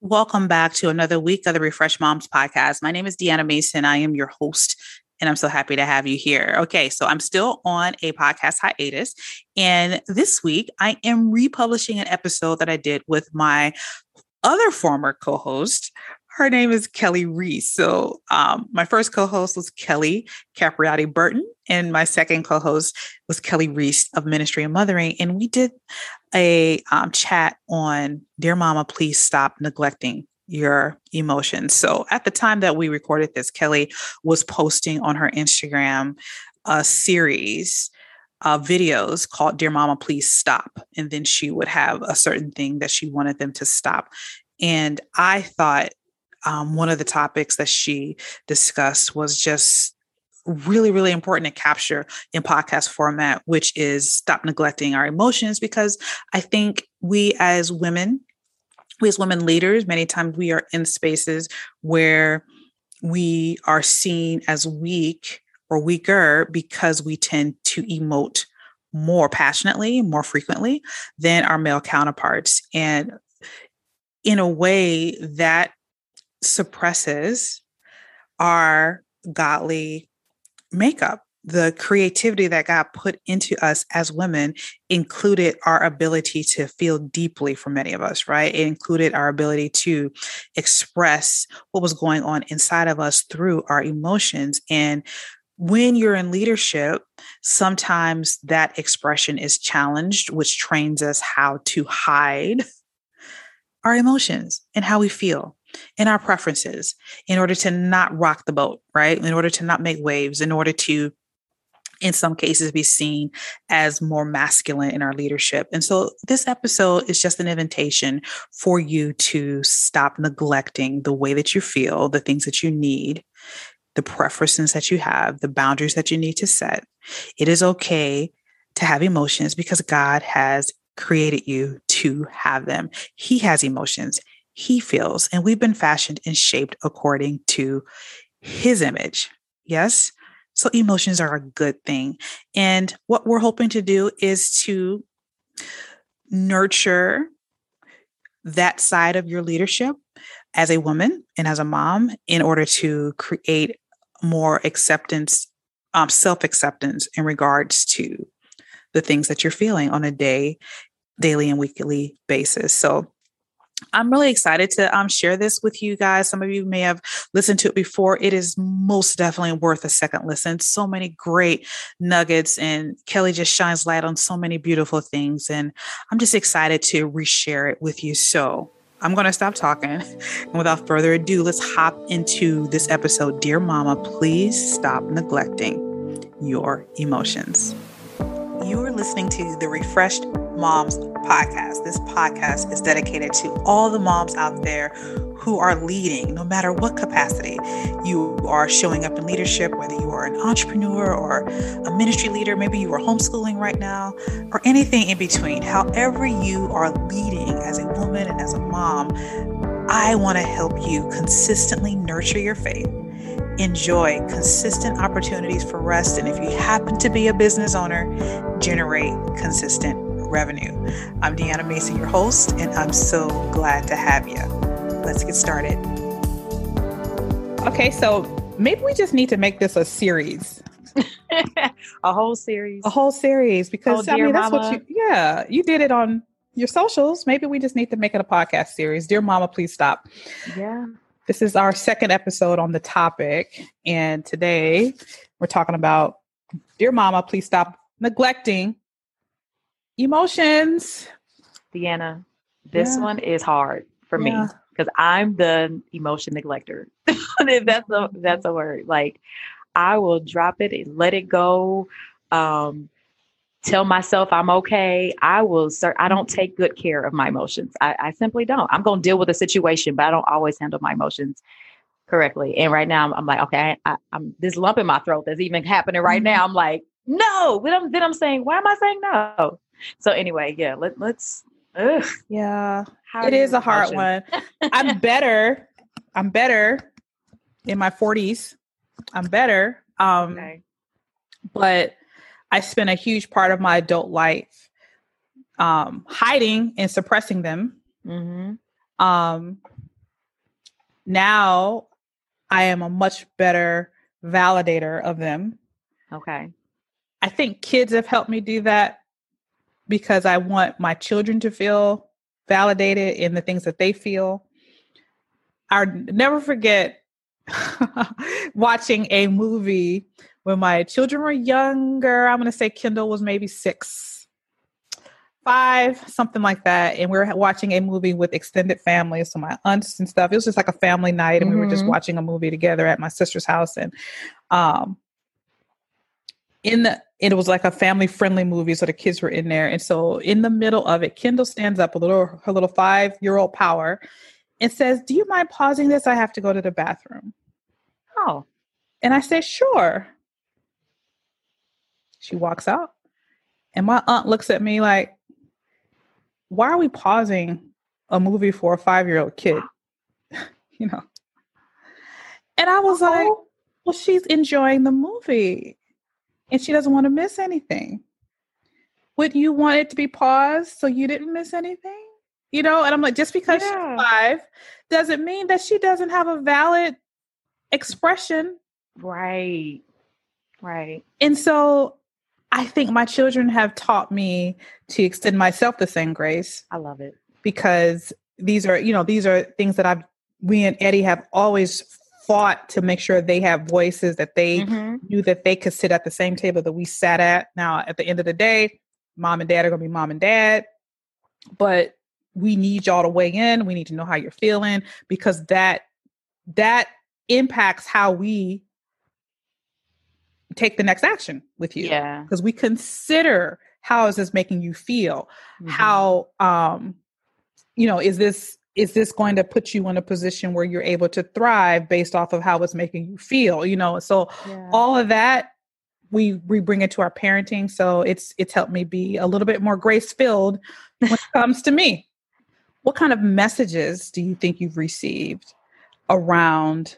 Welcome back to another week of the Refresh Moms podcast. My name is Deanna Mason. I am your host, and I'm so happy to have you here. Okay, so I'm still on a podcast hiatus. And this week, I am republishing an episode that I did with my other former co host. Her name is Keli Reese. So, um, my first co host was Kelly Capriati Burton, and my second co host was Keli Reese of Ministry in Mothering. And we did a um, chat on Dear Mama, Please Stop Neglecting Your Emotions. So at the time that we recorded this, Keli was posting on her Instagram a series of videos called Dear Mama, Please Stop. And then she would have a certain thing that she wanted them to stop. And I thought um, one of the topics that she discussed was just really, really important to capture in podcast format, which is stop neglecting our emotions. Because I think we as women, we as women leaders, many times we are in spaces where we are seen as weak or weaker because we tend to emote more passionately, more frequently than our male counterparts. And in a way that suppresses our godly makeup. The creativity that God put into us as women included our ability to feel deeply for many of us, right? It included our ability to express what was going on inside of us through our emotions. And when you're in leadership, sometimes that expression is challenged, which trains us how to hide our emotions and how we feel and our preferences in order to not rock the boat, right? In order to not make waves, in order to in some cases be seen as more masculine in our leadership. And so this episode is just an invitation for you to stop neglecting the way that you feel, the things that you need, the preferences that you have, the boundaries that you need to set. It is okay to have emotions because God has created you to have them. He has emotions he feels. And we've been fashioned and shaped according to his image. Yes. So emotions are a good thing. And what we're hoping to do is to nurture that side of your leadership as a woman and as a mom in order to create more acceptance, um, self acceptance in regards to the things that you're feeling on a day, daily, and weekly basis. So I'm really excited to um, share this with you guys. Some of you may have listened to it before. It is most definitely worth a second listen. So many great nuggets, and Keli just shines light on so many beautiful things. And I'm just excited to reshare it with you. So I'm going to stop talking. And without further ado, let's hop into this episode. Dear Mama, please stop neglecting your emotions. Listening to the Refreshed Moms podcast. This podcast is dedicated to all the moms out there who are leading, no matter what capacity you are showing up in leadership, whether you are an entrepreneur or a ministry leader, maybe you are homeschooling right now, or anything in between. However, you are leading as a woman and as a mom, I want to help you consistently nurture your faith enjoy consistent opportunities for rest, and if you happen to be a business owner, generate consistent revenue. I'm Deanna Mason, your host, and I'm so glad to have you. Let's get started. Okay, so maybe we just need to make this a series. a whole series. A whole series because oh, I mean that's Mama. what you yeah, you did it on your socials. Maybe we just need to make it a podcast series. Dear Mama, please stop. Yeah. This is our second episode on the topic and today we're talking about Dear Mama, please stop neglecting emotions. Deanna, this yeah. one is hard for yeah. me because I'm the emotion neglector. that's a that's a word. Like I will drop it and let it go. Um, tell myself I'm okay. I will start. I don't take good care of my emotions. I, I simply don't. I'm going to deal with a situation, but I don't always handle my emotions correctly. And right now, I'm, I'm like, okay, I, am this lump in my throat that's even happening right mm-hmm. now. I'm like, no. Then I'm, then I'm saying, why am I saying no? So anyway, yeah, let, let's. Ugh. Yeah, it is a hard one. I'm better. I'm better in my 40s. I'm better. Um, okay. But I spent a huge part of my adult life um, hiding and suppressing them. Mm-hmm. Um, now I am a much better validator of them. Okay. I think kids have helped me do that because I want my children to feel validated in the things that they feel. I'll never forget watching a movie when my children were younger. I'm going to say Kendall was maybe six, five, something like that. And we were watching a movie with extended families, so my aunts and stuff. It was just like a family night, and mm-hmm. we were just mm-hmm. watching a movie together at my sister's house. And um, in the it was like a family friendly movie, so the kids were in there. And so in the middle of it, Kendall stands up, a little her little five year old power, and says, "Do you mind pausing this? I have to go to the bathroom." Oh, and I say, "Sure." She walks out, and my aunt looks at me like, "Why are we pausing a movie for a five year old kid?" you know. And I was oh. like, "Well, she's enjoying the movie." and she doesn't want to miss anything. Would you want it to be paused so you didn't miss anything? You know, and I'm like, just because yeah. she's five doesn't mean that she doesn't have a valid expression. Right. Right. And so I think my children have taught me to extend myself the same grace. I love it. Because these are, you know, these are things that I've we and Eddie have always fought to make sure they have voices that they mm-hmm. knew that they could sit at the same table that we sat at. Now, at the end of the day, mom and dad are going to be mom and dad, but we need y'all to weigh in. We need to know how you're feeling because that that impacts how we take the next action with you. Yeah. Because we consider how is this making you feel? Mm-hmm. How um you know, is this is this going to put you in a position where you're able to thrive based off of how it's making you feel you know so yeah. all of that we we bring it to our parenting so it's it's helped me be a little bit more grace filled when it comes to me what kind of messages do you think you've received around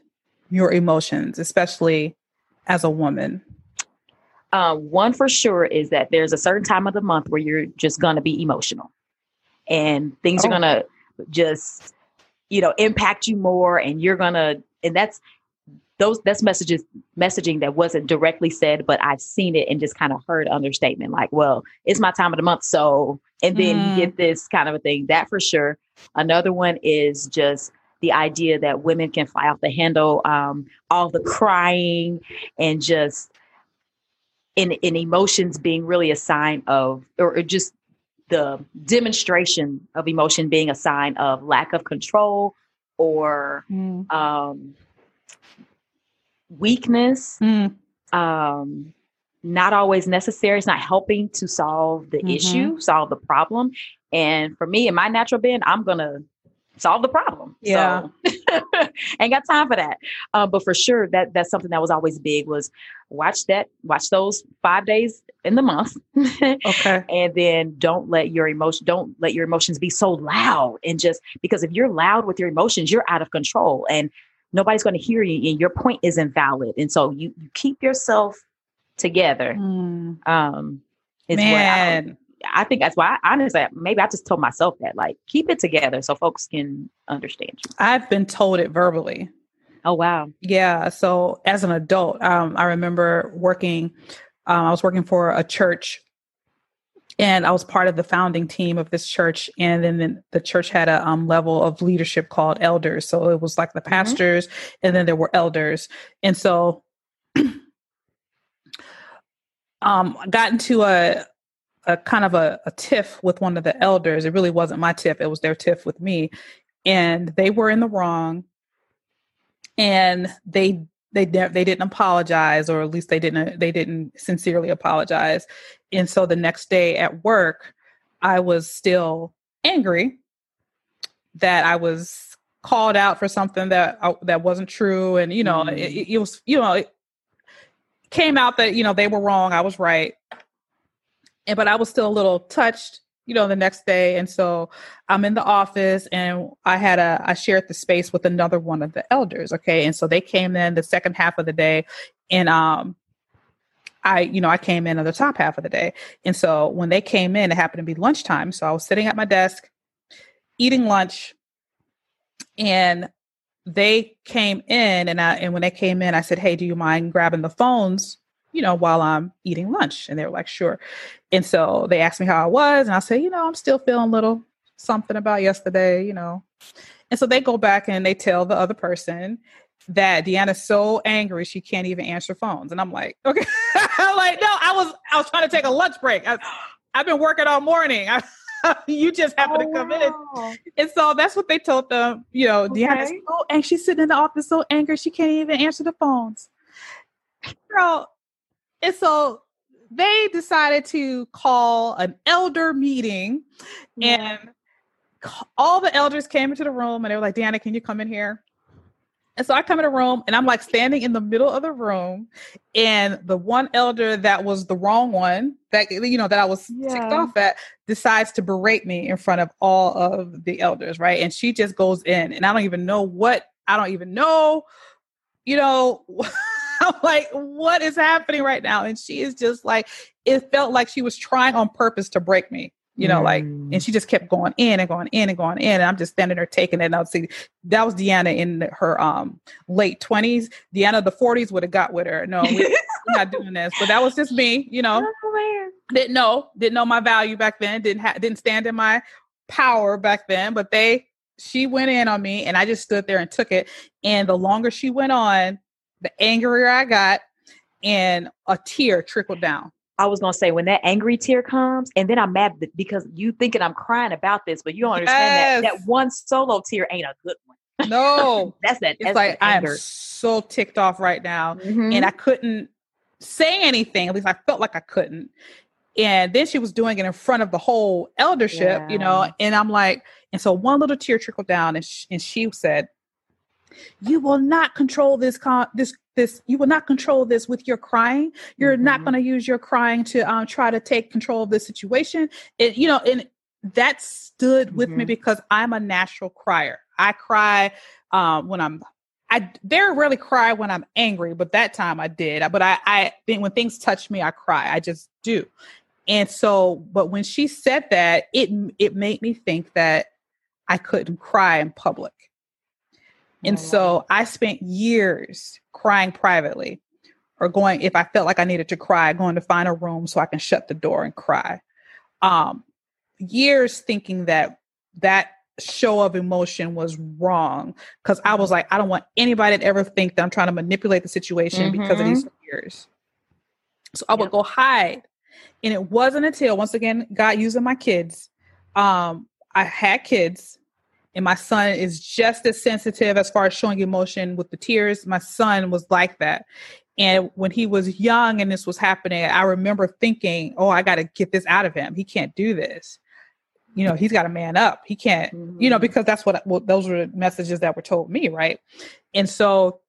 your emotions especially as a woman uh, one for sure is that there's a certain time of the month where you're just going to be emotional and things oh. are going to just you know impact you more and you're gonna and that's those that's messages messaging that wasn't directly said but i've seen it and just kind of heard understatement like well it's my time of the month so and then mm. you get this kind of a thing that for sure another one is just the idea that women can fly off the handle um, all the crying and just in in emotions being really a sign of or, or just the demonstration of emotion being a sign of lack of control or mm. um, weakness. Mm. Um, not always necessary. It's not helping to solve the mm-hmm. issue, solve the problem. And for me, in my natural bend, I'm gonna solve the problem. Yeah. So ain't got time for that. Uh, but for sure, that that's something that was always big was watch that, watch those five days in the month. okay. And then don't let your emotion, don't let your emotions be so loud. And just because if you're loud with your emotions, you're out of control and nobody's going to hear you and your point isn't valid. And so you, you keep yourself together. Mm. Um, is Man. I, think that's why I honestly maybe I just told myself that like keep it together so folks can understand you. I've been told it verbally. Oh wow. Yeah. So as an adult, um, I remember working. Um, I was working for a church, and I was part of the founding team of this church. And then the, church had a um, level of leadership called elders. So it was like the mm-hmm. pastors, mm-hmm. and then there were elders. And so, um, I got into a a kind of a, a tiff with one of the elders. It really wasn't my tiff; it was their tiff with me, and they were in the wrong. And they they they didn't apologize, or at least they didn't they didn't sincerely apologize. And so the next day at work, I was still angry that I was called out for something that uh, that wasn't true, and you know, mm. it, it was you know, it came out that you know they were wrong, I was right and but I was still a little touched, you know, the next day. And so I'm in the office and I had a I shared the space with another one of the elders. Okay. And so they came in the second half of the day and um I, you know, I came in on the top half of the day. And so when they came in, it happened to be lunchtime. So I was sitting at my desk eating lunch and they came in and I and when they came in, I said, Hey, do you mind grabbing the phones, you know, while I'm eating lunch? And they were like, Sure. And so they asked me how I was, and I said, you know, I'm still feeling a little something about yesterday, you know. And so they go back and they tell the other person that Deanna's so angry she can't even answer phones. And I'm like, okay. I'm like, no, I was I was trying to take a lunch break. I, have been working all morning. I, you just oh, happened oh, to come wow. in. And so that's what they told them. You know, okay. Deanna's so and she's sitting in the office so angry she can't even answer the phones. Girl, and so they decided to call an elder meeting yeah. and all the elders came into the room and they were like, Deanna, can you come in here? And so I come in the room and I'm like standing in the middle of the room, and the one elder that was the wrong one, that you know, that I was yeah. ticked off at, decides to berate me in front of all of the elders, right? And she just goes in, and I don't even know what I don't even know, you know. I'm like, what is happening right now? And she is just like, it felt like she was trying on purpose to break me you know, mm. like, and mm. she just kept going in and going in and going in. And I'm just standing there taking it. And I would see that was Deanna in her um late 20s. Deanna, the 40s would have got with her. No, we, are not doing this. But that was just me, you know. Oh, didn't know, didn't know my value back then, didn't have didn't stand in my power back then. But they she went in on me and I just stood there and took it. And the longer she went on, the angrier I got, and a tear trickled down. I was gonna say when that angry tear comes, and then I'm mad because you thinking I'm crying about this, but you don't understand yes. that that one solo tear ain't a good one. No, that's that. It's that's like I'm so ticked off right now, mm-hmm. and I couldn't say anything. At least I felt like I couldn't. And then she was doing it in front of the whole eldership, yeah. you know. And I'm like, and so one little tear trickled down, and sh- and she said, "You will not control this con- this this you will not control this with your crying you're mm-hmm. not going to use your crying to um, try to take control of the situation it, you know and that stood with mm-hmm. me because i'm a natural crier i cry um, when i'm I very rarely cry when I'm angry, but that time I did. But I, I think when things touch me, I cry. I just do. And so, but when she said that, it it made me think that I couldn't cry in public. And oh, so I spent years crying privately or going, if I felt like I needed to cry, going to find a room so I can shut the door and cry. Um, years thinking that that show of emotion was wrong because I was like, I don't want anybody to ever think that I'm trying to manipulate the situation mm-hmm. because of these tears. So I would yep. go hide. And it wasn't until once again, God using my kids. Um, I had kids and my son is just as sensitive as far as showing emotion with the tears. My son was like that. And when he was young and this was happening, I remember thinking, oh, I got to get this out of him. He can't do this. You know, he's got to man up. He can't, mm-hmm. you know, mm-hmm. because that's what well, those were messages that were told me, right? And so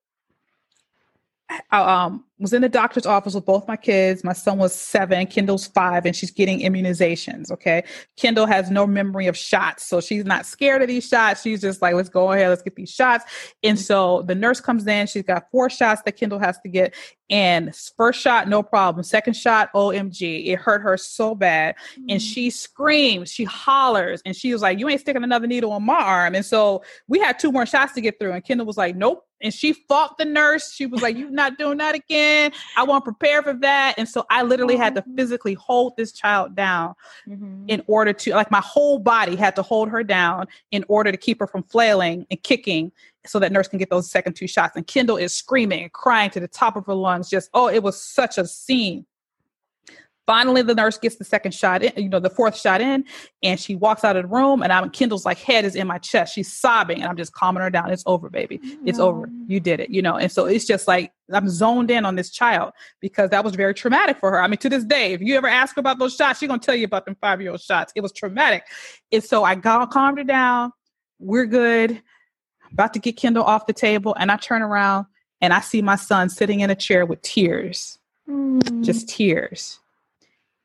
I um, was in the doctor's office with both my kids. My son was seven, Kendall's five, and she's getting immunizations. Okay. Kendall has no memory of shots. So she's not scared of these shots. She's just like, let's go ahead, let's get these shots. And so the nurse comes in, she's got four shots that Kendall has to get. And first shot, no problem. Second shot, OMG. It hurt her so bad. Mm-hmm. And she screams, she hollers, and she was like, You ain't sticking another needle on my arm. And so we had two more shots to get through. And Kendall was like, Nope. And she fought the nurse. She was like, You're not doing that again. I won't prepare for that. And so I literally had to mm-hmm. physically hold this child down mm-hmm. in order to, like, my whole body had to hold her down in order to keep her from flailing and kicking so that nurse can get those second two shots. And Kendall is screaming and crying to the top of her lungs. Just, oh, it was such a scene. Finally, the nurse gets the second shot in, you know, the fourth shot in, and she walks out of the room. And I'm Kendall's like head is in my chest. She's sobbing, and I'm just calming her down. It's over, baby. It's over. You did it, you know. And so it's just like I'm zoned in on this child because that was very traumatic for her. I mean, to this day, if you ever ask about those shots, she's gonna tell you about them five year old shots. It was traumatic. And so I got calmed her down. We're good about to get Kendall off the table, and I turn around and I see my son sitting in a chair with tears, mm. just tears,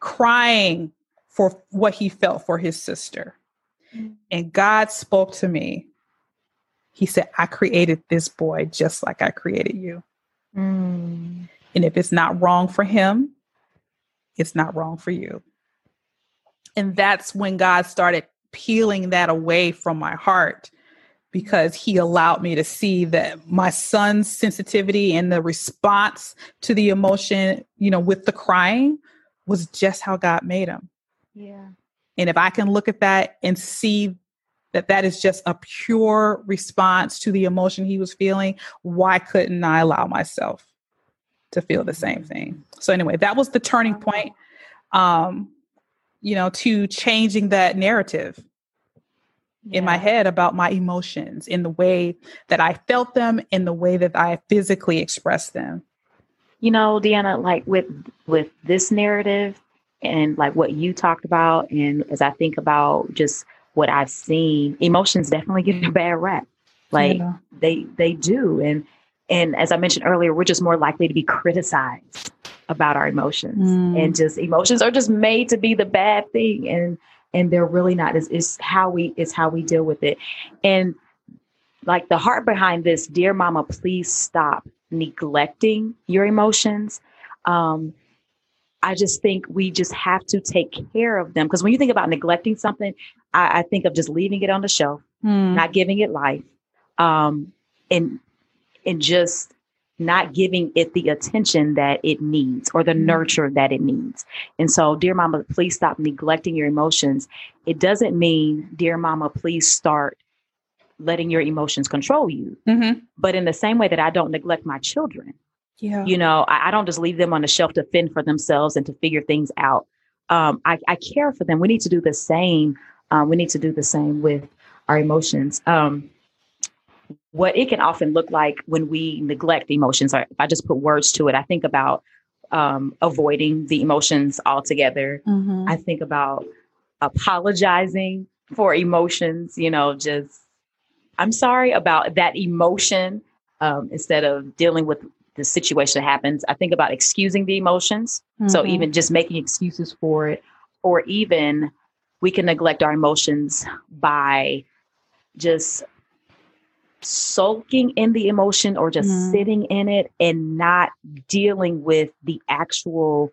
crying for what he felt for his sister. Mm. And God spoke to me. He said, I created this boy just like I created you. Mm. And if it's not wrong for him, it's not wrong for you. And that's when God started peeling that away from my heart because he allowed me to see that my son's sensitivity and the response to the emotion, you know, with the crying was just how God made him. Yeah. And if I can look at that and see that that is just a pure response to the emotion he was feeling, why couldn't I allow myself to feel the same thing? So anyway, that was the turning point um you know to changing that narrative yeah. in my head about my emotions in the way that I felt them in the way that I physically expressed them. You know, Deanna, like with with this narrative and like what you talked about and as I think about just what I've seen, emotions definitely get a bad rap. Like yeah. they they do and and as I mentioned earlier, we're just more likely to be criticized about our emotions. Mm. And just emotions are just made to be the bad thing. And and they're really not. It's, it's how we it's how we deal with it. And like the heart behind this, dear mama, please stop neglecting your emotions. Um, I just think we just have to take care of them. Because when you think about neglecting something, I, I, think of just leaving it on the shelf, mm. not giving it life, um, and and just not giving it the attention that it needs or the mm-hmm. nurture that it needs. And so, dear mama, please stop neglecting your emotions. It doesn't mean, dear mama, please start letting your emotions control you. Mm-hmm. But in the same way that I don't neglect my children, yeah. you know, I, I, don't just leave them on the shelf to fend for themselves and to figure things out. Um, I, I, care for them. We need to do the same. Um, we need to do the same with our emotions. Um, what it can often look like when we neglect emotions, or if I just put words to it, I think about um, avoiding the emotions altogether. Mm-hmm. I think about apologizing for emotions, you know, just I'm sorry about that emotion um, instead of dealing with the situation that happens. I think about excusing the emotions. Mm-hmm. So even just making excuses for it, or even we can neglect our emotions by just sulking in the emotion or just mm-hmm. sitting in it and not dealing with the actual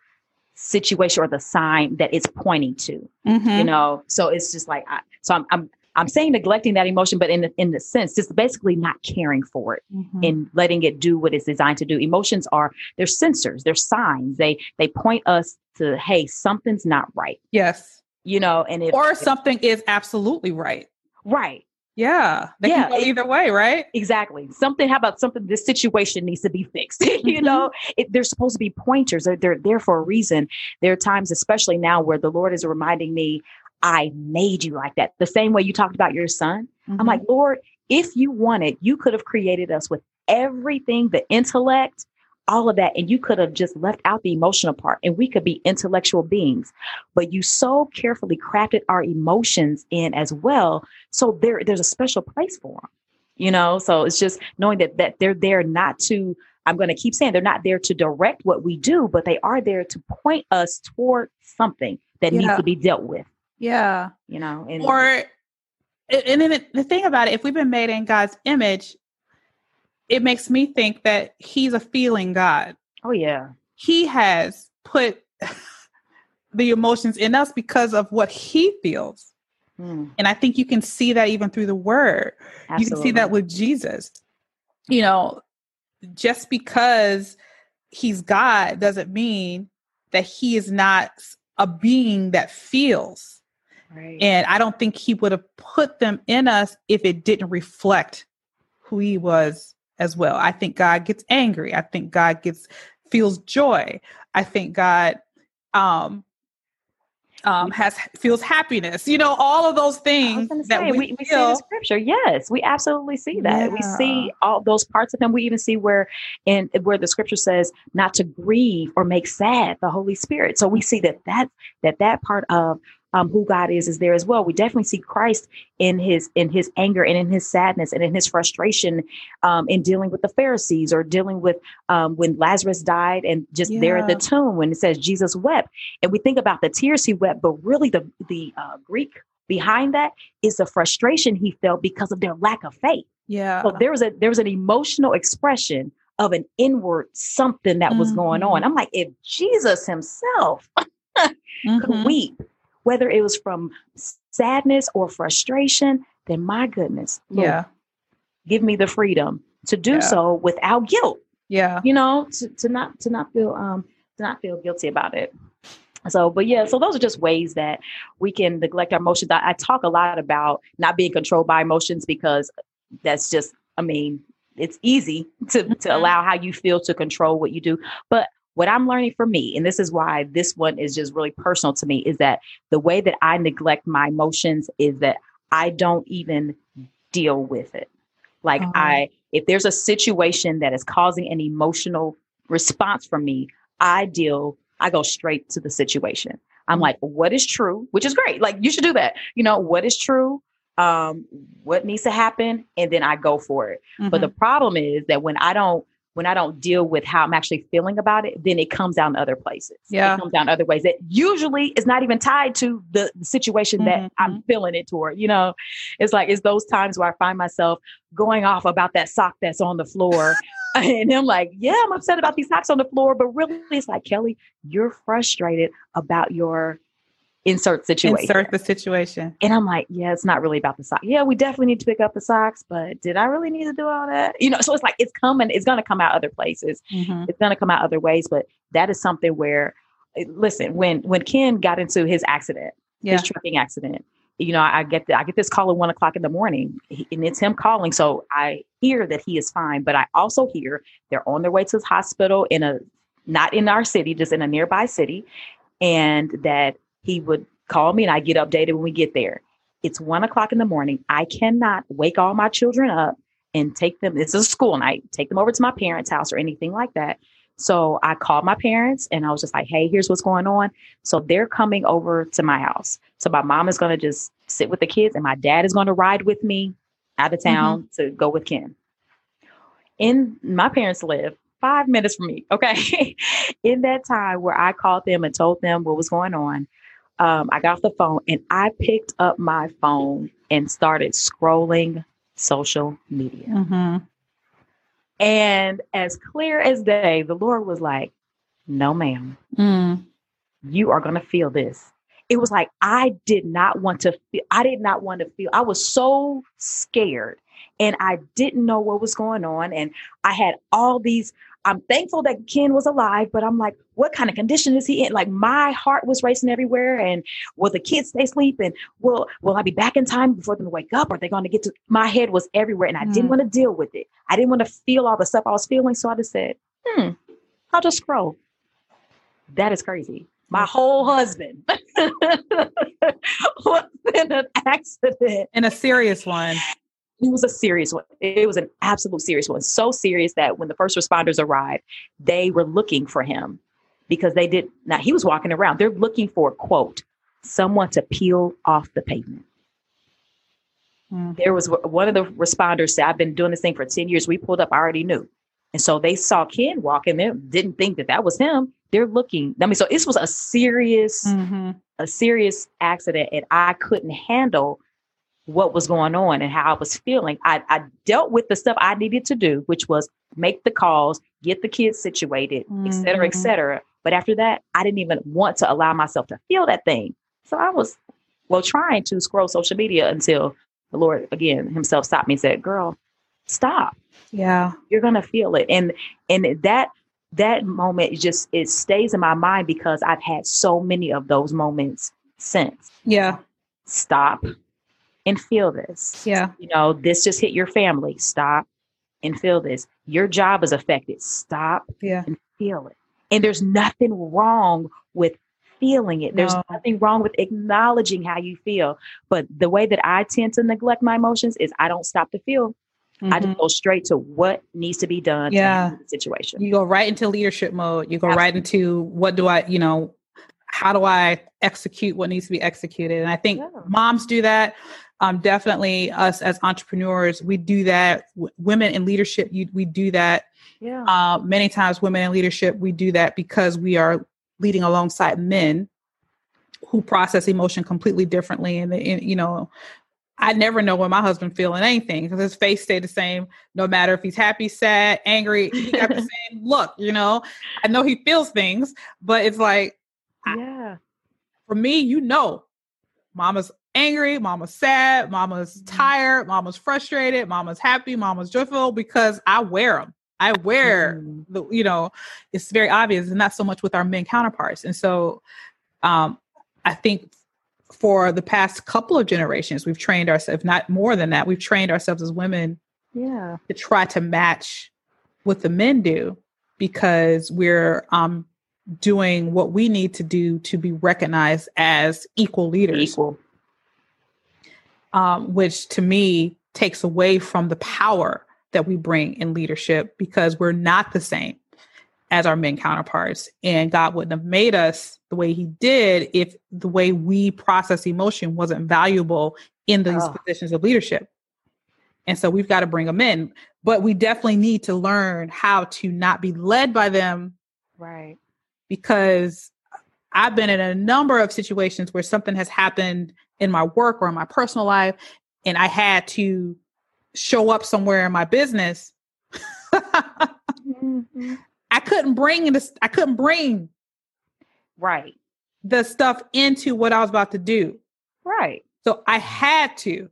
situation or the sign that it's pointing to mm-hmm. you know so it's just like I, so I'm, I'm i'm saying neglecting that emotion but in the, in the sense just basically not caring for it mm-hmm. and letting it do what it's designed to do emotions are they're sensors they're signs they they point us to hey something's not right yes you know and if or if, something is absolutely right right yeah. They yeah. It, either way, right? Exactly. Something, how about something, this situation needs to be fixed. you mm-hmm. know, it, they're supposed to be pointers. They're, they're there for a reason. There are times, especially now, where the Lord is reminding me, I made you like that. The same way you talked about your son. Mm-hmm. I'm like, Lord, if you wanted, you could have created us with everything the intellect, all of that. And you could have just left out the emotional part and we could be intellectual beings. But you so carefully crafted our emotions in as well. So there, there's a special place for them, you know? So it's just knowing that, that they're there not to, I'm going to keep saying they're not there to direct what we do, but they are there to point us toward something that yeah. needs to be dealt with. Yeah. You know, and or, and then the thing about it, if we've been made in God's image, it makes me think that he's a feeling God. Oh, yeah. He has put the emotions in us because of what he feels. Mm. And I think you can see that even through the word. Absolutely. You can see that with Jesus. You know, just because he's God doesn't mean that he is not a being that feels. Right. And I don't think he would have put them in us if it didn't reflect who he was as well. I think God gets angry. I think God gets feels joy. I think God um um has feels happiness. You know, all of those things that say, we, we, we see in scripture. Yes, we absolutely see that. Yeah. We see all those parts of him. We even see where in where the scripture says not to grieve or make sad the Holy Spirit. So we see that that that that part of um, who God is is there as well. We definitely see Christ in his in his anger and in his sadness and in his frustration um, in dealing with the Pharisees or dealing with um, when Lazarus died and just yeah. there at the tomb when it says Jesus wept. And we think about the tears he wept, but really the the uh, Greek behind that is the frustration he felt because of their lack of faith. Yeah. So there was a there was an emotional expression of an inward something that was mm-hmm. going on. Mm-hmm. I'm like, if Jesus himself mm-hmm. could weep whether it was from sadness or frustration, then my goodness, Lord, yeah, give me the freedom to do yeah. so without guilt. Yeah. You know, to, to not to not feel um to not feel guilty about it. So, but yeah, so those are just ways that we can neglect our emotions. I, I talk a lot about not being controlled by emotions because that's just, I mean, it's easy to, mm-hmm. to allow how you feel to control what you do. But what I'm learning for me, and this is why this one is just really personal to me, is that the way that I neglect my emotions is that I don't even deal with it. Like uh-huh. I, if there's a situation that is causing an emotional response from me, I deal, I go straight to the situation. I'm mm-hmm. like, what is true? Which is great. Like you should do that. You know, what is true? Um, what needs to happen? And then I go for it. Mm-hmm. But the mm-hmm. problem is that when I don't when I don't deal with how I'm actually feeling about it, then it comes down to other places. Yeah. It comes down other ways that usually is not even tied to the, the situation mm-hmm. that I'm feeling it toward. You know, it's like, it's those times where I find myself going off about that sock that's on the floor. and I'm like, yeah, I'm upset about these socks on the floor. But really, it's like, Keli, you're frustrated about your insert situation. Insert the situation. And I'm like, yeah, it's not really about the socks. Yeah, we definitely need to pick up the socks, but did I really need to do all that? You know, so it's like it's coming, it's gonna come out other places. Mm-hmm. It's gonna come out other ways, but that is something where eh, listen, when when Ken got into his accident, yeah. his trucking accident, you know, I get the, I get this call at one o'clock in the morning, and it's him calling. So I hear that he is fine, but I also hear they're on their way to the hospital in a not in our city, just in a nearby city, and that he would call me and I get updated when we get there. It's one o'clock in the morning. I cannot wake all my children up and take them. It's a school night, take them over to my parents' house or anything like that. So I called my parents and I was just like, hey, here's what's going on. So they're coming over to my house. So my mom is going to just sit with the kids and my dad is going to ride with me out of town mm-hmm. to go with Ken. In my parents live five minutes from me. Okay. In that time where I called them and told them what was going on, um, I got off the phone and I picked up my phone and started scrolling social media. Mm-hmm. And as clear as day, the Lord was like, No, ma'am, mm. you are going to feel this. It was like I did not want to feel, I did not want to feel, I was so scared and I didn't know what was going on. And I had all these I'm thankful that Ken was alive, but I'm like, what kind of condition is he in? Like my heart was racing everywhere. And will the kids stay asleep? And will will I be back in time before them to wake up? Are they going to get to my head was everywhere and I mm. didn't want to deal with it. I didn't want to feel all the stuff I was feeling. So I just said, hmm, I'll just scroll. That is crazy. My whole husband was in an accident. In a serious one it was a serious one. It was an absolute serious one. So serious that when the first responders arrived, they were looking for him because they did now he was walking around. They're looking for quote someone to peel off the pavement. Mm-hmm. There was one of the responders said, I've been doing this thing for 10 years. We pulled up, I already knew. And so they saw Ken walking there, didn't think that that was him. They're looking. I mean, so this was a serious, mm-hmm. a serious accident, and I couldn't handle what was going on and how I was feeling. I, I, dealt with the stuff I needed to do, which was make the calls, get the kids situated, mm-hmm. et cetera, et mm-hmm. cetera. But after that, I didn't even want to allow myself to feel that thing. So I was, well, trying to scroll social media until the Lord again himself stopped me and said, girl, stop. Yeah. You're going to feel it. And, and that, that moment just, it stays in my mind because I've had so many of those moments since. Yeah. Stop and feel this. Yeah. You know, this just hit your family. Stop and feel this. Your job is affected. Stop yeah. and feel it. And there's nothing wrong with feeling it. There's no. nothing wrong with acknowledging how you feel. But the way that I tend to neglect my emotions is I don't stop to feel. Mm-hmm. I just mm-hmm. go straight to what needs to be done yeah. the situation. You go right into leadership mode. You go Absolutely. right into what do I, you know, how do I execute what needs to be executed? And I think yeah. moms do that um, definitely us as entrepreneurs, we do that. W- women in leadership, you, we do that. Yeah. Uh, many times, women in leadership, we do that because we are leading alongside men who process emotion completely differently. And, and you know, I never know when my husband feeling anything because his face stay the same no matter if he's happy, sad, angry. He got the same look. You know, I know he feels things, but it's like, yeah. I, for me, you know, mama's angry, mama's sad, mama's mm-hmm. tired, mama's frustrated, mama's happy, mama's joyful because I wear them. I wear mm. the, you know, it's very obvious and not so much with our men counterparts. And so um, I think for the past couple of generations, we've trained ourselves, not more than that, we've trained ourselves as women yeah. to try to match what the men do because we're um, doing what we need to do to be recognized as equal leaders. Equal. Um, which to me takes away from the power that we bring in leadership because we're not the same as our men counterparts. And God wouldn't have made us the way He did if the way we process emotion wasn't valuable in these oh. positions of leadership. And so we've got to bring them in. But we definitely need to learn how to not be led by them. Right. Because I've been in a number of situations where something has happened in my work or in my personal life, and I had to show up somewhere in my business. mm-hmm. I couldn't bring this, I couldn't bring right the stuff into what I was about to do. Right. So I had to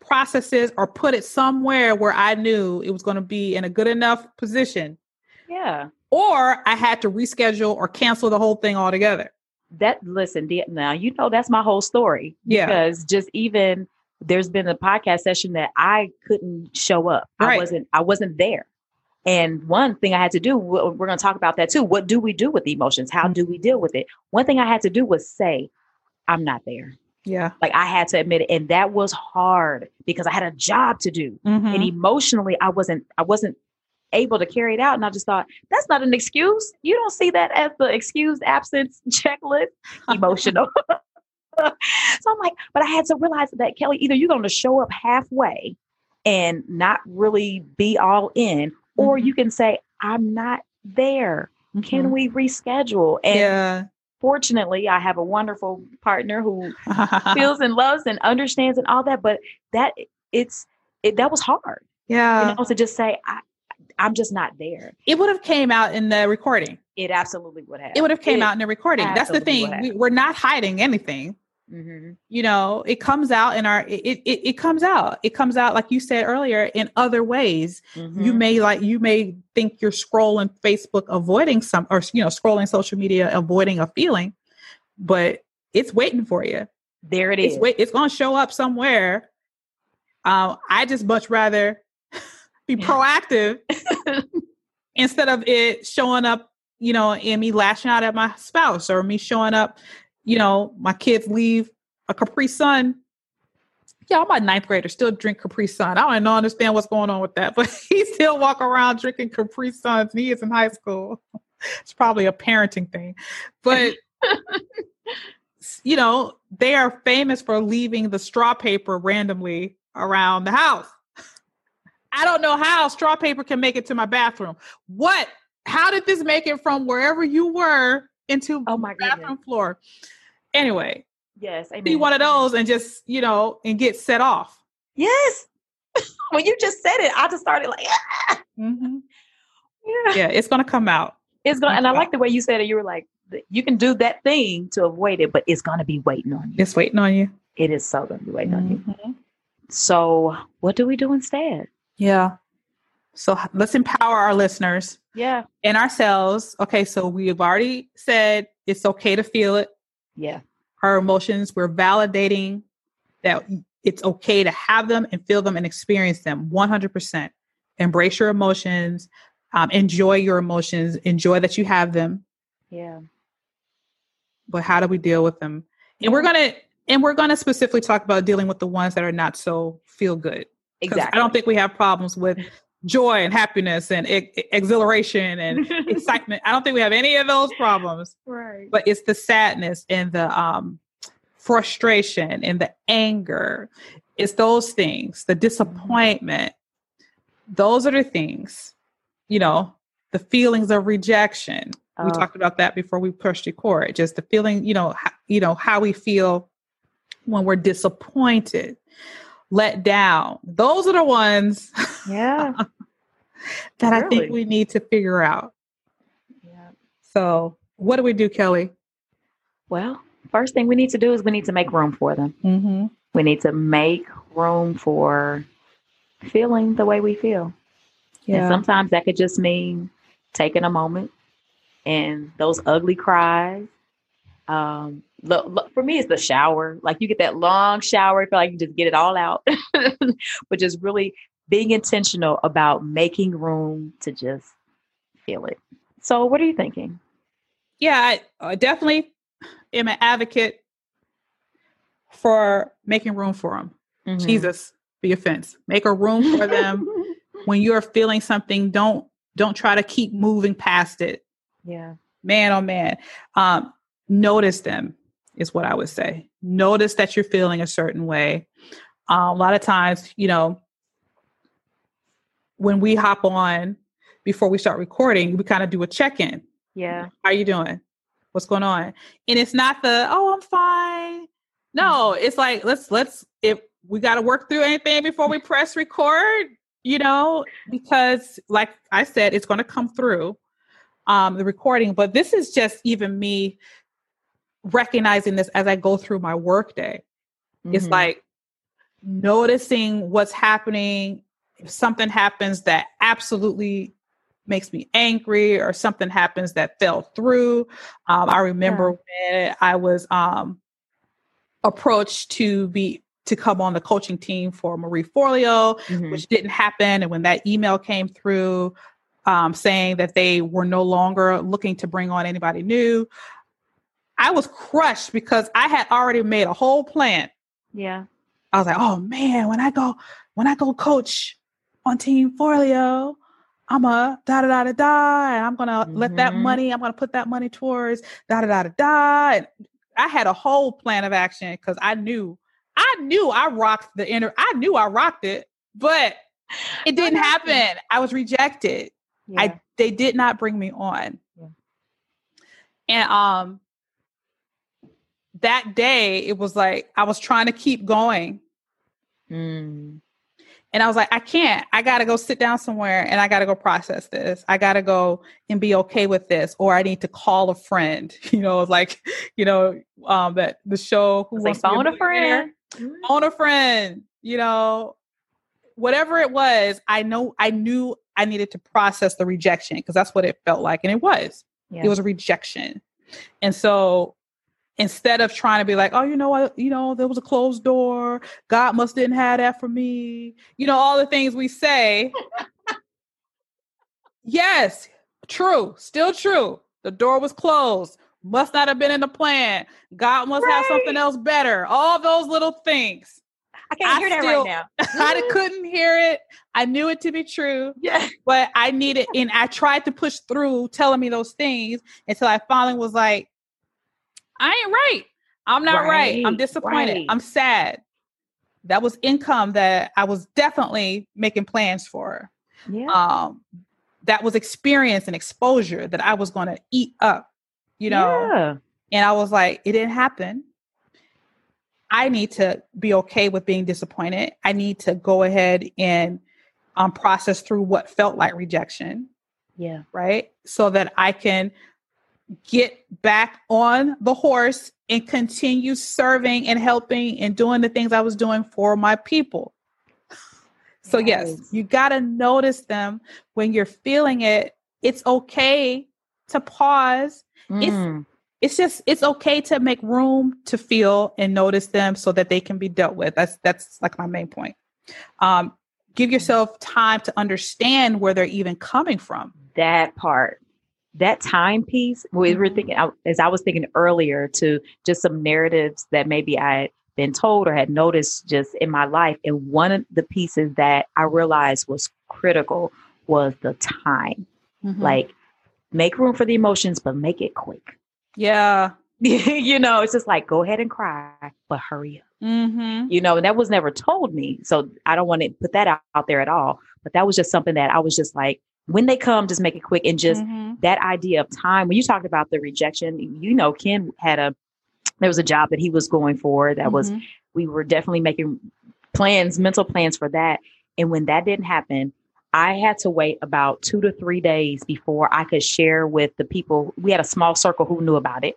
process it or put it somewhere where I knew it was going to be in a good enough position. Yeah. Or I had to reschedule or cancel the whole thing altogether. That listen, now you know that's my whole story. Yeah. Because just even there's been a podcast session that I couldn't show up. Right. I wasn't I wasn't there. And one thing I had to do, we're going to talk about that too. What do we do with emotions? How do we deal with it? One thing I had to do was say, I'm not there. Yeah. Like I had to admit it. And that was hard because I had a job to do. Mm-hmm. And emotionally, I wasn't, I wasn't able to carry it out. And I just thought, that's not an excuse. You don't see that as the excused absence checklist. Emotional. so I'm like, but I had to realize that Keli, either you're going to show up halfway and not really be all in, or mm-hmm. you can say, I'm not there. Mm-hmm. Can we reschedule? And yeah. fortunately, I have a wonderful partner who feels and loves and understands and all that. But that it's it that was hard. Yeah. You know, to just say, I, I'm just not there. It would have came out in the recording. It absolutely would have. It would have came it out in the recording. That's the thing. We, we're not hiding anything. Mm-hmm. You know, it comes out in our it, it it comes out. It comes out like you said earlier in other ways. Mm-hmm. You may like you may think you're scrolling Facebook avoiding some or you know, scrolling social media avoiding a feeling, but it's waiting for you. There it is. It's, wait, it's going to show up somewhere. Um, I just much rather be proactive instead of it showing up, you know, and me lashing out at my spouse or me showing up you know, my kids leave a Capri Sun. Yeah, my ninth grader still drink Capri Sun. I don't know understand what's going on with that, but he still walk around drinking Capri Suns and he is in high school. It's probably a parenting thing. But you know, they are famous for leaving the straw paper randomly around the house. I don't know how straw paper can make it to my bathroom. What? How did this make it from wherever you were into oh my bathroom goodness. floor? Anyway, yes, amen. be one of those and just you know and get set off. Yes, when you just said it, I just started like, ah! mm-hmm. yeah, yeah, it's gonna come out. It's gonna, and I like the way you said it. You were like, you can do that thing to avoid it, but it's gonna be waiting on you. It's waiting on you. It is so gonna be waiting mm-hmm. on you. So, what do we do instead? Yeah. So let's empower our listeners. Yeah. And ourselves. Okay. So we've already said it's okay to feel it. Yeah. Our emotions, we're validating that it's okay to have them and feel them and experience them 100%. Embrace your emotions, um, enjoy your emotions, enjoy that you have them. Yeah. But how do we deal with them? And we're going to, and we're going to specifically talk about dealing with the ones that are not so feel good. Exactly. I don't think we have problems with joy and happiness and exhilaration and excitement. I don't think we have any of those problems. Right. But it's the sadness and the um, frustration and the anger. It's those things, the disappointment. Those are the things, you know, the feelings of rejection. Oh. We talked about that before we pushed record. Just the feeling, you know, how, you know how we feel when we're disappointed let down. Those are the ones yeah that really? I think we need to figure out. Yeah. So, what do we do, Keli? Well, first thing we need to do is we need to make room for them. Mm-hmm. We need to make room for feeling the way we feel. Yeah. And sometimes that could just mean taking a moment and those ugly cries. Um, for me, it's the shower. Like you get that long shower, feel like you just get it all out, but just really being intentional about making room to just feel it. So, what are you thinking? Yeah, I definitely am an advocate for making room for them. Mm-hmm. Jesus, the offense. Make a room for them when you're feeling something. Don't don't try to keep moving past it. Yeah, man, oh man. Um, notice them is what I would say. Notice that you're feeling a certain way. Uh, a lot of times, you know, when we hop on before we start recording, we kind of do a check in. Yeah. How are you doing? What's going on? And it's not the, oh, I'm fine. No, mm-hmm. it's like, let's, let's, if we got to work through anything before we press record, you know, because like I said, it's going to come through um, the recording. But this is just even me recognizing this as I go through my workday. Mm-hmm. It's like noticing what's happening. If something happens that absolutely makes me angry or something happens that fell through. Um, I remember yeah. when I was um, approached to be to come on the coaching team for Marie Forleo, mm-hmm. which didn't happen. And when that email came through um, saying that they were no longer looking to bring on anybody new, I was crushed because I had already made a whole plan. Yeah. I was like, oh man, when I go, when I go coach on Team Forleo, I'm a da da da da da, and I'm gonna mm-hmm. let that mm-hmm. money, I'm gonna put that money towards da da da da da. And I had a whole plan of action because I knew, I knew I rocked the inner, I knew I rocked it, but it didn't happen. I was rejected. Yeah. I they did not bring me on. Yeah. And um that day it was like I was trying to keep going. Mm. And I was like, I can't. I got to go sit down somewhere and I got to go process this. I got to go and be okay with this, or I need to call a friend. You know, like, you know, um, that the show who wants phone a friend, phone a friend. You know, whatever it was, I know I knew I needed to process the rejection because that's what it felt like, and it was. Yeah. It was a rejection, and so instead of trying to be like, oh, you know what, you know, there was a closed door. God must didn't have that for me. You know, all the things we say. yes, true, still true. The door was closed. Must not have been in the plan. God must right. have something else better. All those little things. I can't I hear still, that right now. I couldn't hear it. I knew it to be true. Yeah. But I needed, and I tried to push through telling me those things until I finally was like, I ain't right. I'm not right. right. I'm disappointed. Right. I'm sad. That was income that I was definitely making plans for. Yeah. Um, that was experience and exposure that I was going to eat up, you know? Yeah. And I was like, it didn't happen. I need to be okay with being disappointed. I need to go ahead and um, process through what felt like rejection. Yeah. Right. So that I can get back on the horse and continue serving and helping and doing the things I was doing for my people. So, yes, yes you got to notice them when you're feeling it. It's okay to pause. Mm. It's it's just it's okay to make room to feel and notice them so that they can be dealt with. That's that's like my main point. Um, give yourself time to understand where they're even coming from. That part that time piece, we were mm-hmm. thinking, as I was thinking earlier, to just some narratives that maybe I had been told or had noticed just in my life. And one of the pieces that I realized was critical was the time. Mm-hmm. Like, make room for the emotions, but make it quick. Yeah. you know, it's just like, go ahead and cry, but hurry up. Mm-hmm. You know, and that was never told me. So I don't want to put that out, out there at all. But that was just something that I was just like, when they come, just make it quick and just mm-hmm. that idea of time. When you talked about the rejection, you know, Ken had a there was a job that he was going for that mm-hmm. was we were definitely making plans, mental plans for that. And when that didn't happen, I had to wait about two to three days before I could share with the people. We had a small circle who knew about it.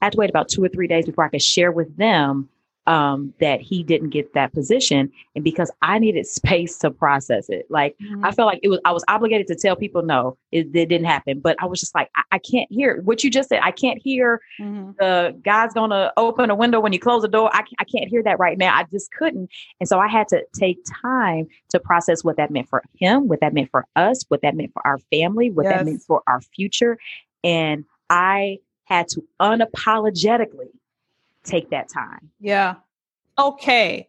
I had to wait about two or three days before I could share with them um, that he didn't get that position, and because I needed space to process it. Like mm-hmm. I felt like it was I was obligated to tell people no, it, it didn't happen. But I was just like, I, I, can't hear what you just said. I can't hear mm-hmm. the guy's gonna open a window when you close the door. I, I can't hear that right now. I just couldn't, and so I had to take time to process what that meant for him, what that meant for us, what that meant for our family, what yes. that meant for our future, and I had to unapologetically take that time. Yeah. Okay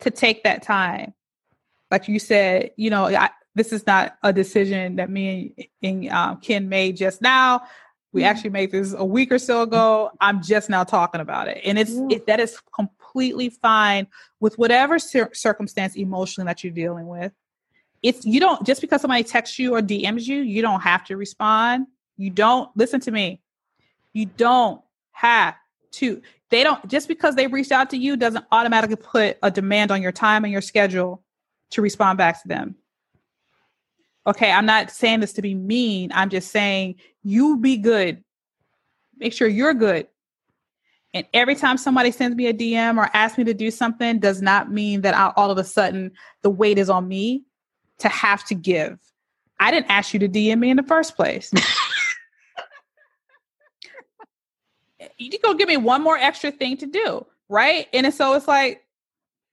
to take that time. Like you said, you know, I, this is not a decision that me and, and um, Ken made just now. We mm-hmm. actually made this a week or so ago. I'm just now talking about it. And it's mm-hmm. it, that is completely fine with whatever cir- circumstance emotionally that you're dealing with. It's you don't just because somebody texts you or DMs you, you don't have to respond. You don't listen to me. You don't have to they don't just because they reached out to you doesn't automatically put a demand on your time and your schedule to respond back to them. Okay, I'm not saying this to be mean. I'm just saying you be good. Make sure you're good. And every time somebody sends me a DM or asks me to do something, does not mean that I, all of a sudden the weight is on me to have to give. I didn't ask you to DM me in the first place. you go give me one more extra thing to do, right? And so it's like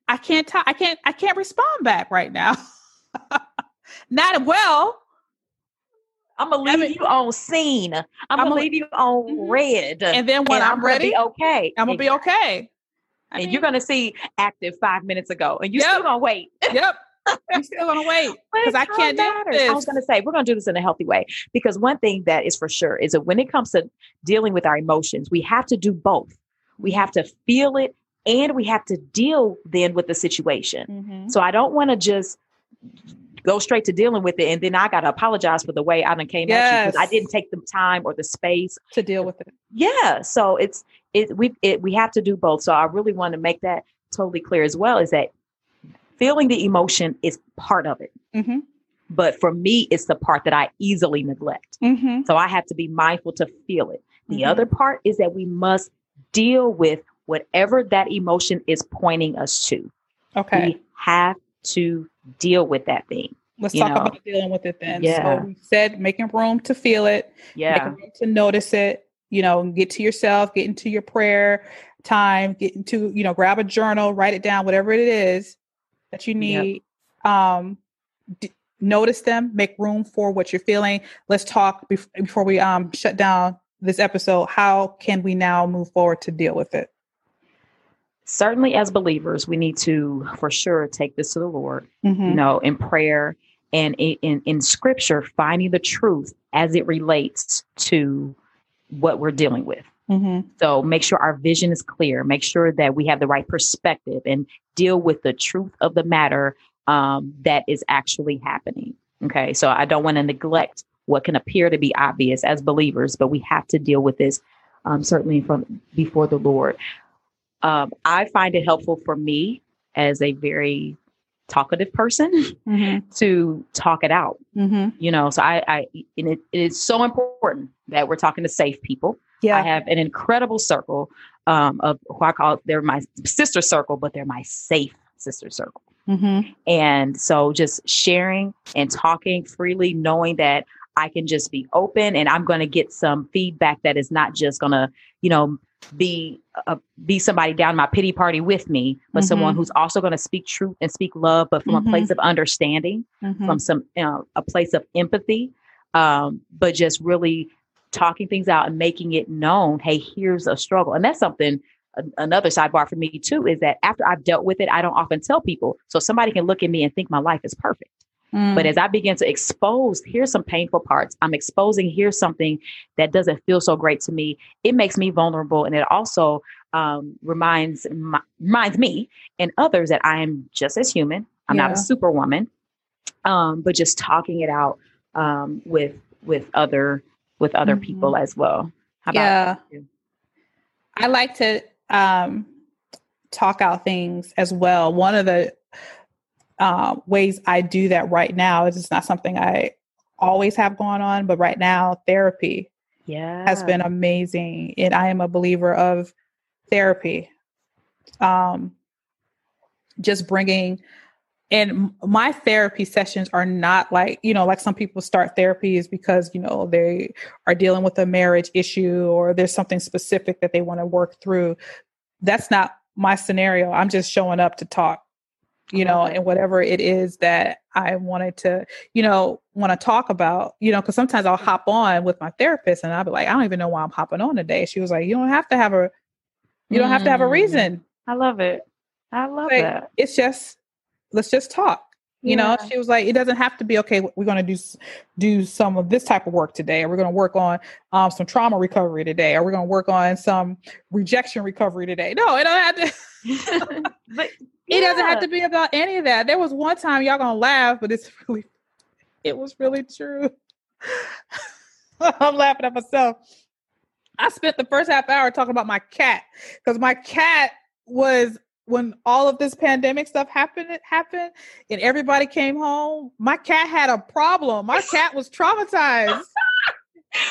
I can't t- I can't I can't respond back right now. Not well. I'm gonna leave I mean, you on seen. I'm, I'm gonna, leave you on mm-hmm. read. And then when I'm, I'm ready, okay. I'm gonna be okay. I and mean, you're gonna see active five minutes ago, and you're yep. still gonna wait. Yep. I'm still gonna wait because I can't do this. I was gonna say we're gonna do this in a healthy way because one thing that is for sure is that when it comes to dealing with our emotions, we have to do both. We have to feel it and we have to deal then with the situation. Mm-hmm. So I don't want to just go straight to dealing with it and then I gotta apologize for the way I done came yes. at you because I didn't take the time or the space to deal with it. Yeah. So it's it we it we have to do both. So I really want to make that totally clear as well is that feeling the emotion is part of it. Mm-hmm. But for me, it's the part that I easily neglect. Mm-hmm. So I have to be mindful to feel it. The mm-hmm. other part is that we must deal with whatever that emotion is pointing us to. Okay. We have to deal with that thing. Let's talk know? about dealing with it then. Yeah. So we said making room to feel it. Yeah. to notice it. You know, get to yourself, get into your prayer time, get into, you know, grab a journal, write it down, whatever it is that you need. Yep. Um, d- notice them, make room for what you're feeling. Let's talk bef- before we um, shut down this episode. How can we now move forward to deal with it? Certainly, as believers, we need to, for sure, take this to the Lord. Mm-hmm. You know, in prayer and in, in, in Scripture, finding the truth as it relates to what we're dealing with. Mm-hmm. So make sure our vision is clear. Make sure that we have the right perspective and deal with the truth of the matter um, that is actually happening. Okay. So I don't want to neglect what can appear to be obvious as believers, but we have to deal with this um, certainly from before the Lord. Um, I find it helpful for me as a very talkative person mm-hmm. to talk it out. Mm-hmm. You know, so I, I and it, it is so important that we're talking to safe people yeah. I have an incredible circle um, of who I call they're my sister circle, but they're my safe sister circle. Mm-hmm. And so just sharing and talking freely, knowing that I can just be open and I'm going to get some feedback that is not just going to, you know, be a, be somebody down my pity party with me, but mm-hmm. someone who's also going to speak truth and speak love, but from mm-hmm. a place of understanding, mm-hmm. from some you know, a place of empathy, um, but just really talking things out and making it known hey here's a struggle. And that's something another sidebar for me too is that after i've dealt with it i don't often tell people. So somebody can look at me and think my life is perfect. Mm. but as i begin to expose here's some painful parts. I'm exposing here's something that doesn't feel so great to me. It makes me vulnerable and it also um, reminds my, reminds me and others that i am just as human. I'm yeah. not a superwoman um, but just talking it out um, with with other with other mm-hmm. people as well. How about yeah. you? I like to um, talk out things as well. One of the uh, ways I do that right now is it's not something I always have going on, but right now, therapy yeah has been amazing and i am a believer of therapy um just bringing and my therapy sessions are not like you know like some people start therapy is because you know they are dealing with a marriage issue or there's something specific that they want to work through. That's not my scenario. I'm just showing up to talk you know and whatever it is that i wanted to you know want to talk about you know because sometimes i'll hop on with my therapist and i'll be like i don't even know why i'm hopping on today. She was like you don't have to have a you don't have to have a mm. reason. I love it. I love like, that. it's just let's just talk. You yeah. know she was like it doesn't have to be okay we're going to do do some of this type of work today. Or we're going to work on um, some trauma recovery today? Or we're going to work on some rejection recovery today? No it don't have to but yeah. it doesn't have to be about any of that. There was one time y'all gonna laugh but it's really it was really true. I'm laughing at myself. I spent the first half hour talking about my cat because my cat was when all of this pandemic stuff happened it happened and everybody came home, my cat had a problem. My cat was traumatized.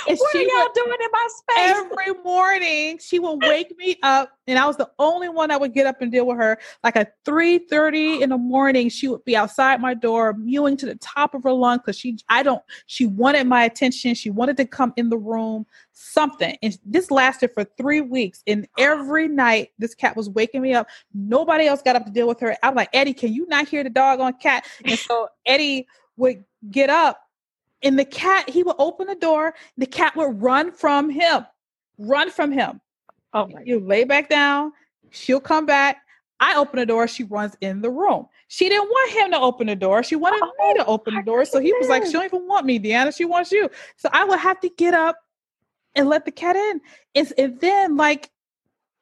What are y'all would, doing in my space? Every morning, she would wake me up, and I was the only one that would get up and deal with her. Like at three thirty in the morning, she would be outside my door, mewing to the top of her lungs because she, I don't, she wanted my attention. She wanted to come in the room, something. And this lasted for three weeks. And every night, this cat was waking me up. Nobody else got up to deal with her. I'm like, Eddie, can you not hear the dog on cat? And so Eddie would get up and the cat, he would open the door, the cat would run from him, run from him. Oh my. You lay back down, she'll come back. I open the door, she runs in the room. She didn't want him to open the door. She wanted oh, me to open the door. So he was like, She don't even want me, Deanna. She wants you. So I would have to get up and let the cat in. And, and then, like,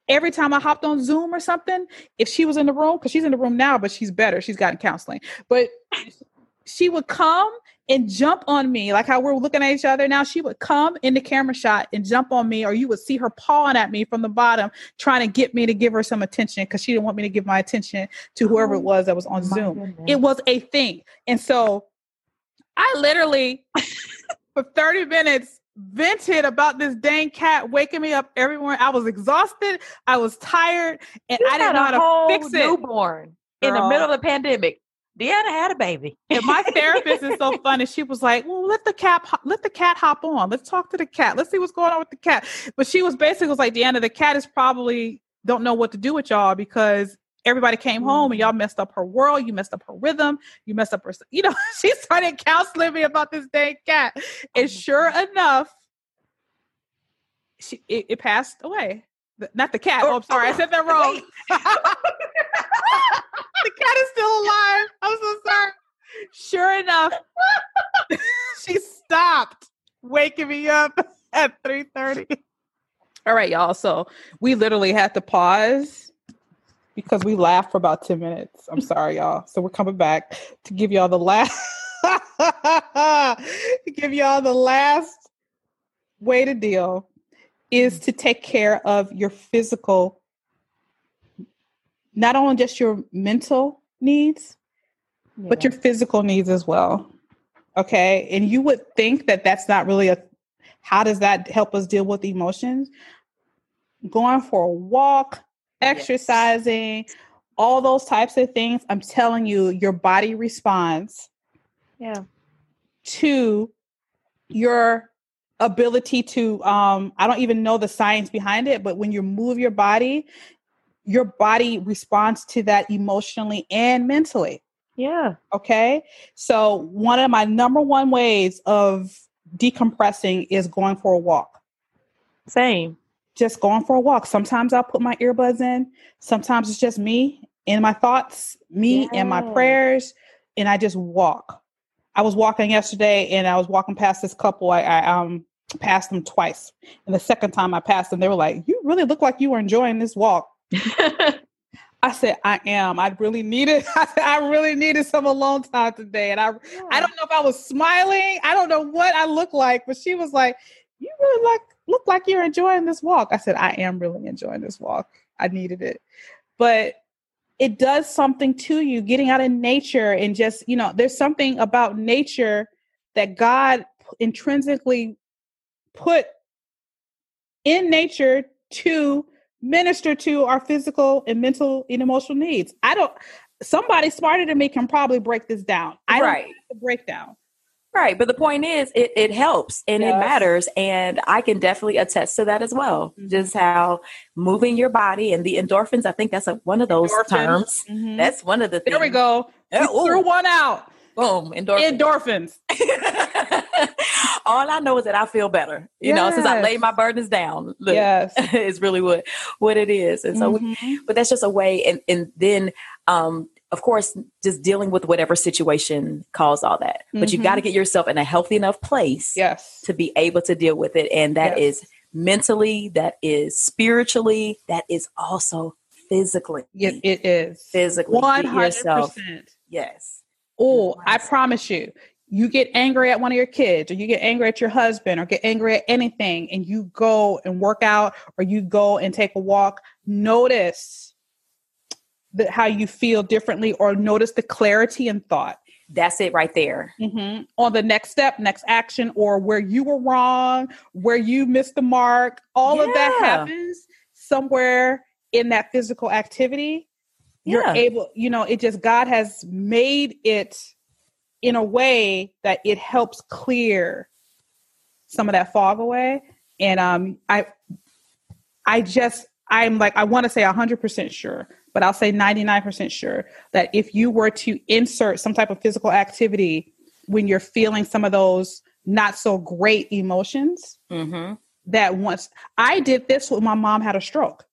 every time I hopped on Zoom or something, if she was in the room, because she's in the room now, but she's better, she's gotten counseling. But she would come and jump on me, like how we're looking at each other now. She would come in the camera shot and jump on me, or you would see her pawing at me from the bottom, trying to get me to give her some attention because she didn't want me to give my attention to whoever it oh was that was on Zoom. Goodness. It was a thing. And so I literally, for 30 minutes, vented about this dang cat waking me up every morning. I was exhausted, I was tired, and you I didn't know how to fix it. Newborn Girl. in the middle of the pandemic. Deanna had a baby. and my therapist is so funny. She was like, "Well, let the cat let the cat hop on. Let's talk to the cat. Let's see what's going on with the cat." But she was basically was like, "Deanna, the cat is probably don't know what to do with y'all because everybody came home and y'all messed up her world. You messed up her rhythm. You messed up her. You know, she started counseling me about this dang cat, and oh sure enough, she it, it passed away. Not the cat. Oh, I'm sorry, I said that wrong. the cat is still alive. I'm so sorry. Sure enough, she stopped waking me up at 3:30. All right, y'all. So we literally had to pause because we laughed for about 10 minutes. I'm sorry, y'all. So we're coming back to give y'all the last give y'all the last way to deal is to take care of your physical not only just your mental needs, yeah. but your physical needs as well. Okay. And you would think that that's not really a, how does that help us deal with emotions? Going for a walk, exercising, yes. all those types of things. I'm telling you, your body responds. Yeah. To your ability to um i don't even know the science behind it but when you move your body your body responds to that emotionally and mentally. Yeah. Okay. So, one of my number one ways of decompressing is going for a walk. Same. Just going for a walk. Sometimes I'll put my earbuds in, sometimes it's just me and my thoughts, me yeah. and my prayers, and I just walk. I was walking yesterday and I was walking past this couple. I, I um passed them twice. And the second time I passed them, they were like, You really look like you were enjoying this walk. I said, I am. I really needed. I said, I really needed some alone time today, and I, yeah. I don't know if I was smiling. I don't know what I look like, but she was like, "You really like look like you're enjoying this walk." I said, "I am really enjoying this walk. I needed it," but it does something to you. Getting out in nature and just you know, there's something about nature that God intrinsically put in nature to minister to our physical and mental and emotional needs. I don't somebody smarter than me can probably break this down. I right. don't the breakdown. Right. But the point is it, it helps and yes. it matters. And I can definitely attest to that as well. Mm-hmm. Just how moving your body and the endorphins, I think that's a, one of those endorphins. terms. Mm-hmm. That's one of the things. There we go. We threw one out. Boom. Endorphins. Endorphins. All I know is that I feel better. You yes. know, since I laid my burdens down. Look, yes. it's really what what it is. And so mm-hmm. we, but that's just a way and and then um of course, just dealing with whatever situation caused all that. Mm-hmm. But you've got to get yourself in a healthy enough place yes. to be able to deal with it. And that yes. is mentally, that is spiritually, that is also physically. It, it is. Physically. 100%. Yes. Oh, I promise you, you get angry at one of your kids or you get angry at your husband or get angry at anything and you go and work out or you go and take a walk, notice that how you feel differently or notice the clarity in thought. That's it right there. Mm-hmm. On the next step, next action, or where you were wrong, where you missed the mark, all yeah. of that happens somewhere in that physical activity. Yeah. You're able, you know, it just, God has made it in a way that it helps clear some of that fog away. And um, I, I just, I'm like, I want to say 100% sure but I'll say 99% sure that if you were to insert some type of physical activity when you're feeling some of those not so great emotions, mm-hmm. that once I did this when my mom had a stroke.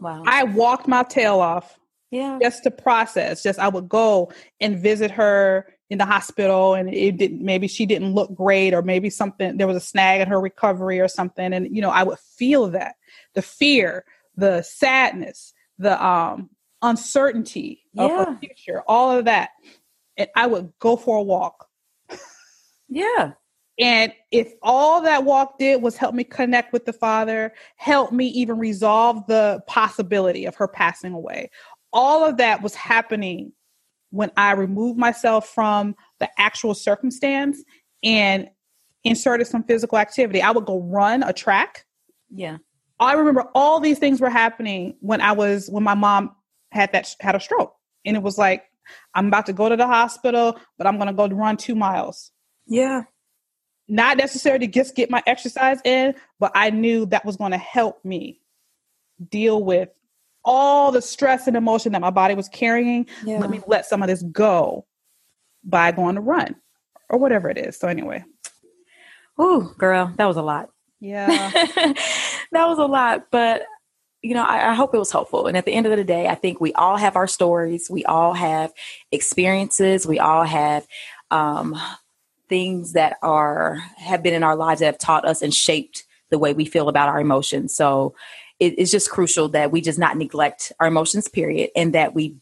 Wow. I walked my tail off. Yeah. Just to process. Just I would go and visit her in the hospital and it didn't maybe she didn't look great or maybe something there was a snag in her recovery or something and you know I would feel that the fear the sadness, the um, uncertainty yeah. of her future, all of that. And I would go for a walk. yeah. And if all that walk did was help me connect with the Father, help me even resolve the possibility of her passing away, all of that was happening when I removed myself from the actual circumstance and inserted some physical activity. I would go run a track. Yeah. I remember all these things were happening when I was when my mom had that had a stroke, and it was like I'm about to go to the hospital, but I'm going to go run two miles. Yeah, not necessarily to just get my exercise in, but I knew that was going to help me deal with all the stress and emotion that my body was carrying. Yeah. Let me let some of this go by going to run or whatever it is. So anyway. Oh, girl, that was a lot. Yeah. that was a lot, but you know, I, I, hope it was helpful. And at the end of the day, I think we all have our stories. We all have experiences. We all have um, things that are have been in our lives that have taught us and shaped the way we feel about our emotions. So it, it's just crucial that we just not neglect our emotions, period, and that we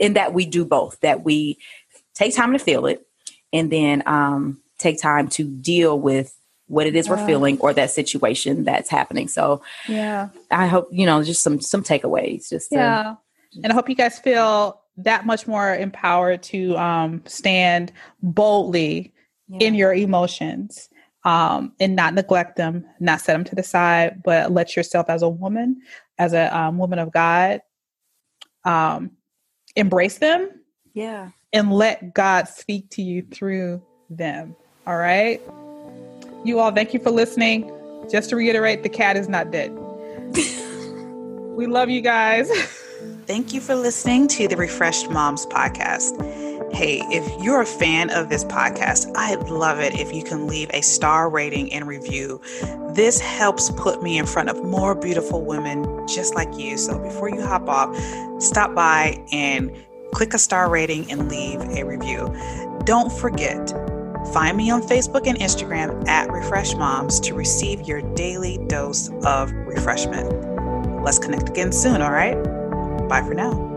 and that we do both. That we take time to feel it, and then um, take time to deal with what it is we're feeling or that situation that's happening. So yeah, I hope, you know, just some, some takeaways, just, to, yeah. And I hope you guys feel that much more empowered to um, stand boldly yeah. in your emotions um, and not neglect them, not set them to the side, but let yourself as a woman, as a um, woman of God, um, embrace them. Yeah. And let God speak to you through them. All right. You all, thank you for listening. Just to reiterate, the cat is not dead. we love you guys. Thank you for listening to the Refreshed Moms podcast. Hey, if you're a fan of this podcast, I'd love it if you can leave a star rating and review. This helps put me in front of more beautiful women just like you. So before you hop off, stop by and click a star rating and leave a review. Don't forget, Find me on Facebook and Instagram at Refresh Moms to receive your daily dose of refreshment. Let's connect again soon, all right? Bye for now.